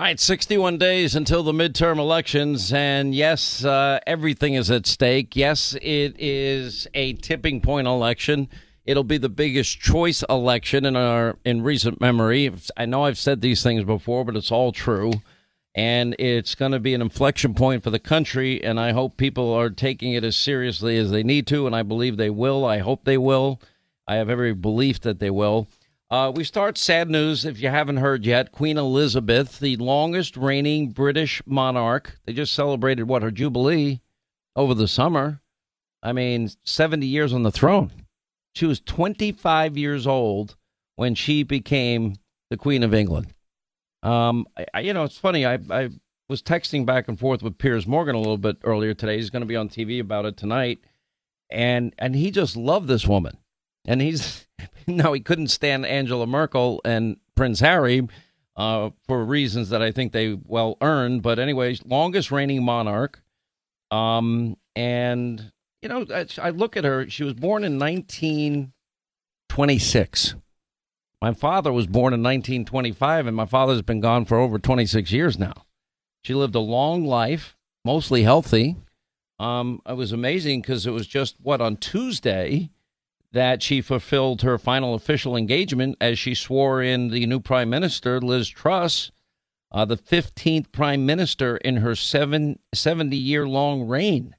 All right, 61 days until the midterm elections, and yes, uh, everything is at stake. Yes, it is a tipping point election. It'll be the biggest choice election in our in recent memory. I know I've said these things before, but it's all true, and it's going to be an inflection point for the country. And I hope people are taking it as seriously as they need to, and I believe they will. I hope they will. I have every belief that they will. Uh, we start sad news if you haven't heard yet. Queen Elizabeth, the longest reigning British monarch, they just celebrated what her jubilee over the summer. I mean, 70 years on the throne. She was 25 years old when she became the Queen of England. Um, I, you know, it's funny. I, I was texting back and forth with Piers Morgan a little bit earlier today. He's going to be on TV about it tonight, and and he just loved this woman, and he's no, he couldn't stand Meghan Markle and Prince Harry uh, for reasons that I think they well earned. But anyways, longest reigning monarch. Um, and you know, I, I look at her. She was born in 1926. My father was born in 1925, and my father's been gone for over 26 years now. She lived a long life, mostly healthy. Um, it was amazing because it was just what on Tuesday that she fulfilled her final official engagement as she swore in the new prime minister, Liz Truss, uh, the 15th prime minister in her seven, 70 year long reign.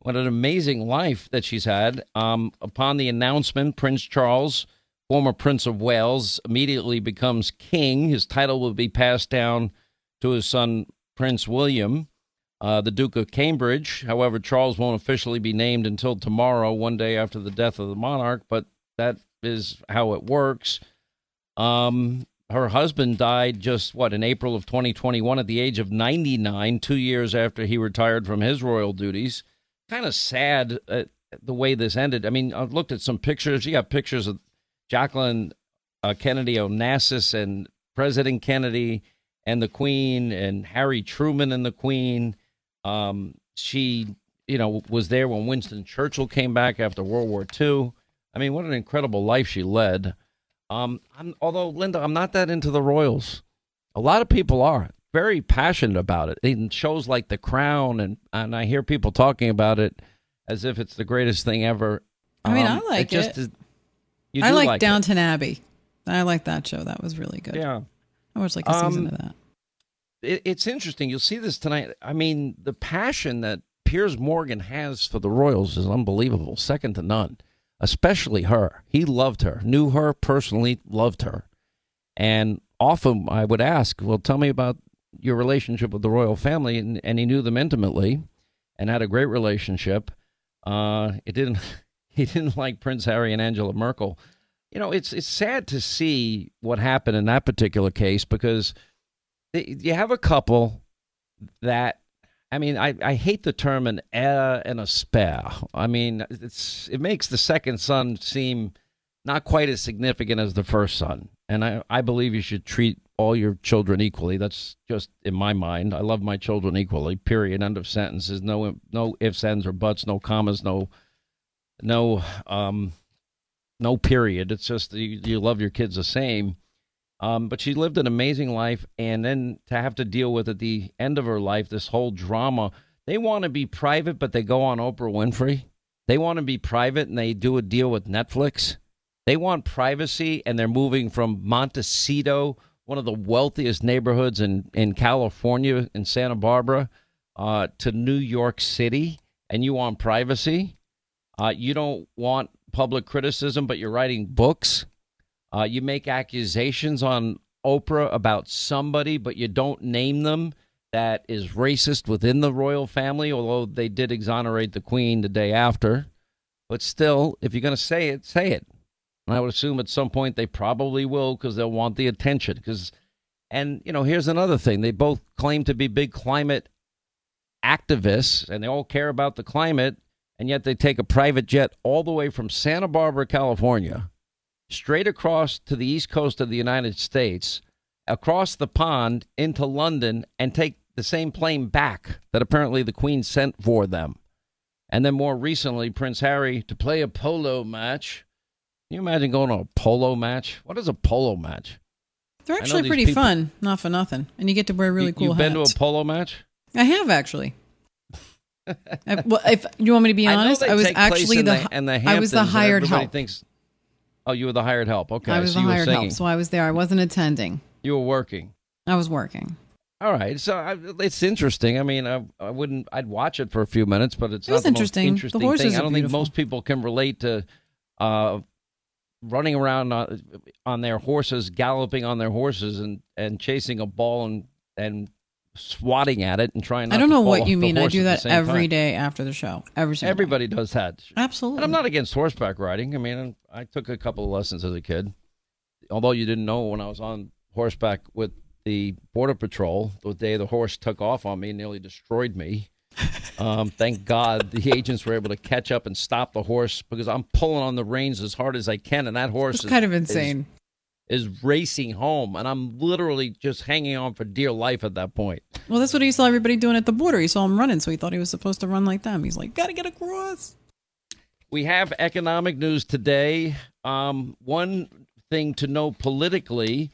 What an amazing life that she's had. Um, upon the announcement, Prince Charles, former Prince of Wales, immediately becomes king. His title will be passed down to his son, Prince William uh, the Duke of Cambridge. However, Charles won't officially be named until tomorrow, one day after the death of the monarch, but that is how it works. Um, her husband died just what in April of 2021 at the age of 99, two years after he retired from his royal duties. Kind of sad uh, the way this ended. I mean, I've looked at some pictures. You got pictures of Jacqueline uh, Kennedy Onassis and President Kennedy and the Queen and Harry Truman and the Queen um, she, you know, was there when Winston Churchill came back after World War II. I mean, what an incredible life she led. Um, I'm, although Linda, I'm not that into the Royals. A lot of people are very passionate about it. In shows like The Crown, and and I hear people talking about it as if it's the greatest thing ever. I mean, um, I like it. Just, it. I like, like Downton it. Abbey. I like that show. That was really good. Yeah, I watched like a um, season of that it, it's interesting. You'll see this tonight. I mean, the passion that Piers Morgan has for the Royals is unbelievable, second to none. Especially her. He loved her, knew her personally, loved her. And often I would ask, well, tell me about your relationship with the royal family. And, and he knew them intimately and had a great relationship. Uh, it didn't, he didn't like Prince Harry and Meghan Markle. You know, it's, it's sad to see what happened in that particular case because you have a couple that I mean, I, I hate the term an heir and a spare. I mean, it's it makes the second son seem not quite as significant as the first son. And I, I believe you should treat all your children equally. That's just in my mind. I love my children equally. Period. End of sentences. No no ifs, ands, or buts. No commas. No no um no period. It's just you, you love your kids the same. Um, but she lived an amazing life, and then to have to deal with at the end of her life this whole drama. They want to be private, but they go on Oprah Winfrey. They want to be private, and they do a deal with Netflix. They want privacy, and they're moving from Montecito, one of the wealthiest neighborhoods in, in California, in Santa Barbara, uh, to New York City, and you want privacy. Uh, you don't want public criticism, but you're writing books. Uh, you make accusations on Oprah about somebody, but you don't name them. That is racist within the royal family, although they did exonerate the queen the day after. But still, if you're going to say it, say it. And I would assume at some point they probably will because they'll want the attention. Because, and you know, here's another thing: they both claim to be big climate activists, and they all care about the climate, and yet they take a private jet all the way from Santa Barbara, California, straight across to the east coast of the United States, across the pond into London, and take the same plane back that apparently the Queen sent for them. And then more recently, Prince Harry to play a polo match can you imagine going to a polo match? What is a polo match? They're actually pretty people... fun, not for nothing. And you get to wear really you, cool you've hats. been to a polo match? I have actually. I, well, if you want me to be honest, I, I was actually the, the, the I was the hired help. Thinks, oh, you were the hired help. Okay, I was so the hired help, so I was there. I wasn't attending. You were working. I was working. All right, so I, it's interesting. I mean, I, I wouldn't. I'd watch it for a few minutes, but it's it not the interesting. most interesting the thing. I don't think most people can relate to uh, running around on, on their horses, galloping on their horses, and, and chasing a ball and and swatting at it and trying. To. I don't know what you mean. I do that every time. day after the show. Every single Everybody day. does that. Absolutely. And I'm not against horseback riding. I mean, I took a couple of lessons as a kid. Although you didn't know when I was on horseback with the border patrol, the day the horse took off on me and nearly destroyed me. Um, thank God the agents were able to catch up and stop the horse because I'm pulling on the reins as hard as I can, and that horse is kind of insane. Is, racing home, and I'm literally just hanging on for dear life at that point. Well, that's what he saw everybody doing at the border. He saw him running, so he thought he was supposed to run like them. He's like, "Got to get across." We have economic news today. Um, one thing to know politically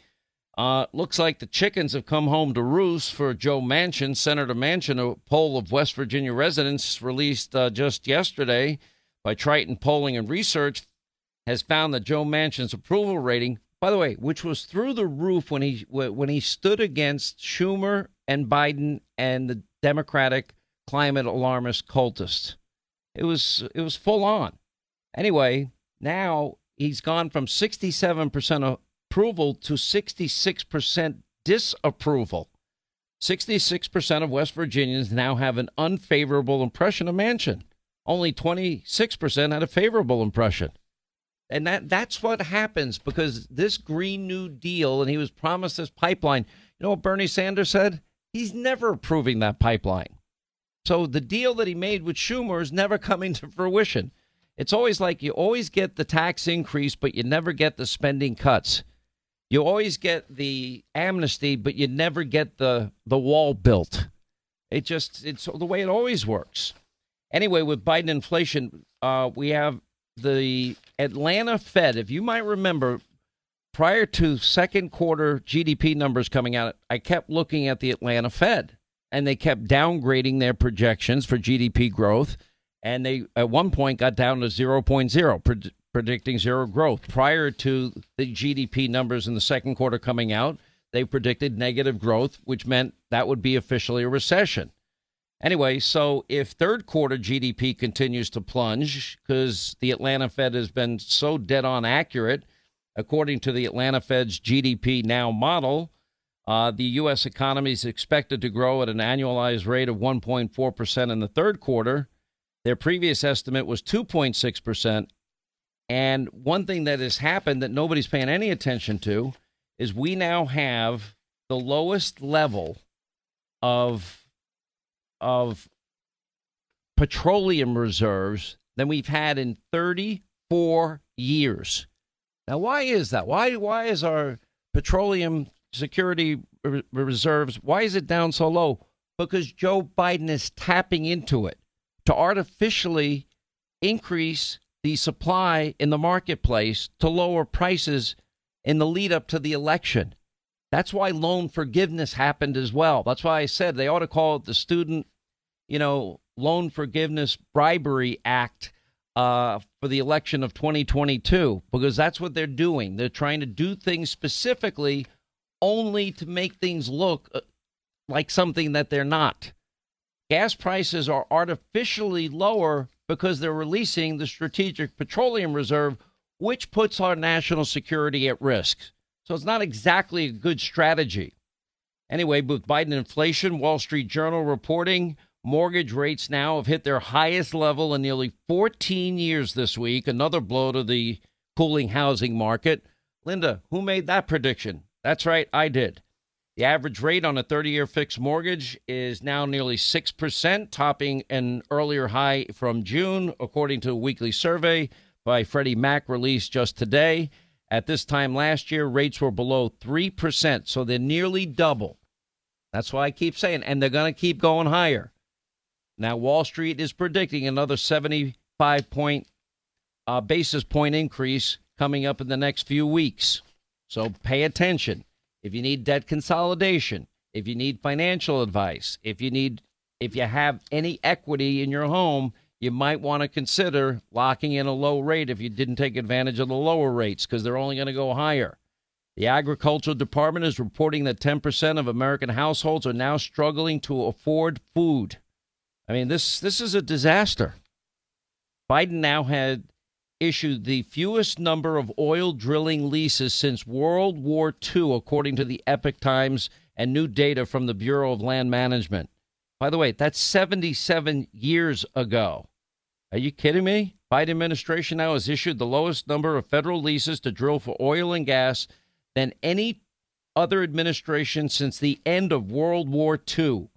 uh, looks like the chickens have come home to roost for Joe Manchin. Senator Manchin, a poll of West Virginia residents released uh, just yesterday by Triton Polling and Research, has found that Joe Manchin's approval rating, by the way, which was through the roof when he when he stood against Schumer and Biden and the Democratic climate alarmist cultists. It was it was full on. Anyway, now he's gone from 67% approval to 66% disapproval. 66% of West Virginians now have an unfavorable impression of Manchin. Only 26% had a favorable impression. And that that's what happens because this Green New Deal, and he was promised this pipeline. You know what Bernie Sanders said? He's never approving that pipeline. So the deal that he made with Schumer is never coming to fruition. It's always like you always get the tax increase, but you never get the spending cuts. You always get the amnesty, but you never get the the wall built. It just it's the way it always works. Anyway, with Biden inflation, uh, we have the Atlanta Fed. If you might remember, prior to second quarter GDP numbers coming out, I kept looking at the Atlanta Fed, and they kept downgrading their projections for GDP growth, and they at one point got down to 0.0 predicting zero growth. Prior to the GDP numbers in the second quarter coming out, they predicted negative growth, which meant that would be officially a recession. Anyway, so if third quarter GDP continues to plunge, because the Atlanta Fed has been so dead on accurate, according to the Atlanta Fed's GDP Now model, uh, the U.S. economy is expected to grow at an annualized rate of 1.4% in the third quarter. Their previous estimate was 2.6%, and one thing that has happened that nobody's paying any attention to is we now have the lowest level of of petroleum reserves than we've had in 34 years. Now, why is that? Why why is our petroleum security reserves why is it down so low? Because Joe Biden is tapping into it to artificially increase the supply in the marketplace to lower prices in the lead up to the election. That's why loan forgiveness happened as well. That's why I said they ought to call it the Student, you know, Loan Forgiveness Bribery Act uh, for the election of 2022 because that's what they're doing. They're trying to do things specifically only to make things look uh, like something that they're not. Gas prices are artificially lower because they're releasing the Strategic Petroleum Reserve, which puts our national security at risk. So it's not exactly a good strategy. Anyway, with Biden inflation, Wall Street Journal reporting mortgage rates now have hit their highest level in nearly 14 years this week. Another blow to the cooling housing market. Linda, who made that prediction? That's right, I did. The average rate on a 30 year fixed mortgage is now nearly 6%, topping an earlier high from June, according to a weekly survey by Freddie Mac released just today. At this time last year, rates were below 3%, so they're nearly double. That's why I keep saying, and they're going to keep going higher. Now, Wall Street is predicting another 75 point uh, basis point increase coming up in the next few weeks. So pay attention. If you need debt consolidation, if you need financial advice, if you need if you have any equity in your home, you might want to consider locking in a low rate if you didn't take advantage of the lower rates because they're only going to go higher. The Agricultural Department is reporting that 10% of American households are now struggling to afford food. I mean, this this is a disaster. Biden now had issued the fewest number of oil drilling leases since World War II, according to the Epoch Times and new data from the Bureau of Land Management. By the way, that's 77 years ago. Are you kidding me? Biden administration now has issued the lowest number of federal leases to drill for oil and gas than any other administration since the end of World War II.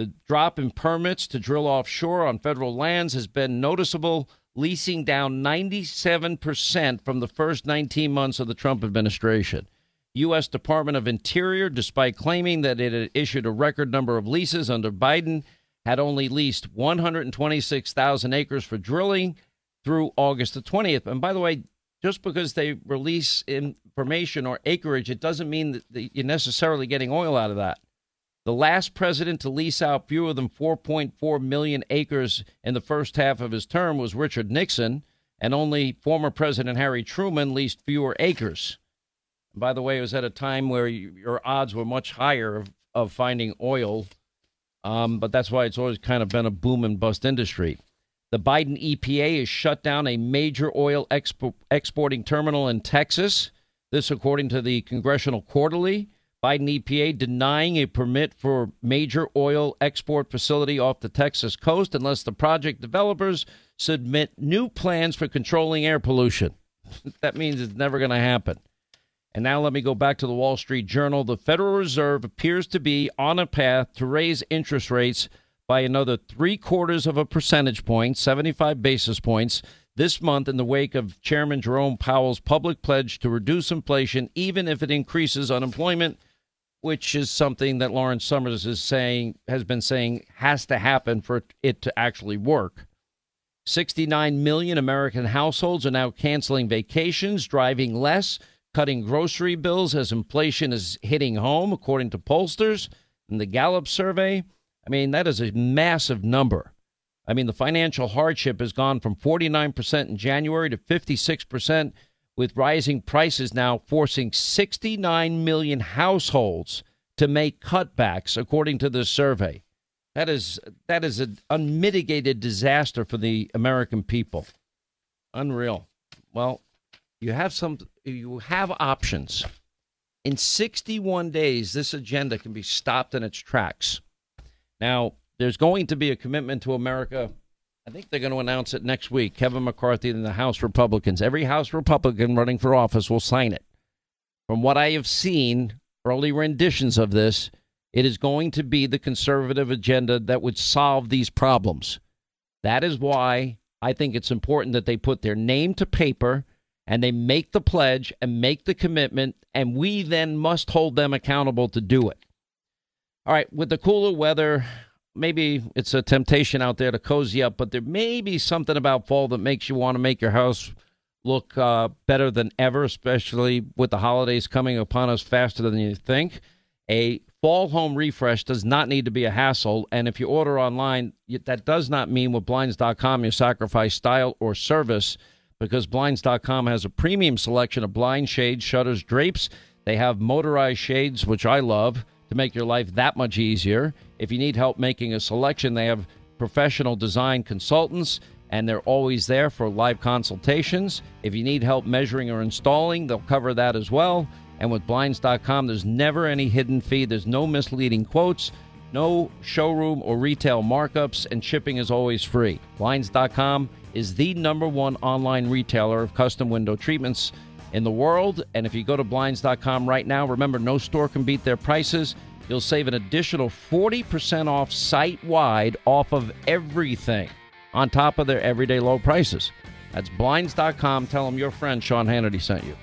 The drop in permits to drill offshore on federal lands has been noticeable, leasing down 97% from the first 19 months of the Trump administration. U.S. Department of Interior, despite claiming that it had issued a record number of leases under Biden, had only leased 126,000 acres for drilling through August the 20th. And by the way, just because they release information or acreage, it doesn't mean that you're necessarily getting oil out of that. The last president to lease out fewer than 4.4 million acres in the first half of his term was Richard Nixon, and only former President Harry Truman leased fewer acres. And by the way, it was at a time where your odds were much higher of, of finding oil, um, but that's why it's always kind of been a boom and bust industry. The Biden EPA has shut down a major oil expo- exporting terminal in Texas. This, according to the Congressional Quarterly. Biden EPA denying a permit for major oil export facility off the Texas coast unless the project developers submit new plans for controlling air pollution. that means it's never going to happen. And now let me go back to the Wall Street Journal. The Federal Reserve appears to be on a path to raise interest rates by another three quarters of a percentage point, 75 basis points, this month in the wake of Chairman Jerome Powell's public pledge to reduce inflation, even if it increases unemployment which is something that Lawrence Summers is saying has been saying has to happen for it to actually work. 69 million American households are now canceling vacations, driving less, cutting grocery bills as inflation is hitting home, according to pollsters in the Gallup survey. I mean, that is a massive number. I mean, the financial hardship has gone from 49% in January to 56% with rising prices now forcing 69 million households to make cutbacks, according to this survey. That is that is an unmitigated disaster for the American people. Unreal. Well, you have some you have options. In 61 days, this agenda can be stopped in its tracks. Now, there's going to be a commitment to America I think they're going to announce it next week. Kevin McCarthy and the House Republicans. Every House Republican running for office will sign it. From what I have seen, early renditions of this, it is going to be the conservative agenda that would solve these problems. That is why I think it's important that they put their name to paper and they make the pledge and make the commitment, and we then must hold them accountable to do it. All right, with the cooler weather, maybe it's a temptation out there to cozy up, but there may be something about fall that makes you want to make your house look uh, better than ever, especially with the holidays coming upon us faster than you think. A fall home refresh does not need to be a hassle, and if you order online, that does not mean with Blinds.com you sacrifice style or service because Blinds.com has a premium selection of blind shades, shutters, drapes They have motorized shades, which I love, to make your life that much easier. If you need help making a selection, they have professional design consultants and they're always there for live consultations. If you need help measuring or installing, they'll cover that as well. And with Blinds.com, there's never any hidden fee, there's no misleading quotes, no showroom or retail markups, and shipping is always free. Blinds.com is the number one online retailer of custom window treatments in the world. And if you go to Blinds.com right now, remember, no store can beat their prices. You'll save an additional 40% off site wide off of everything on top of their everyday low prices. That's blinds.com. Tell them your friend Sean Hannity sent you.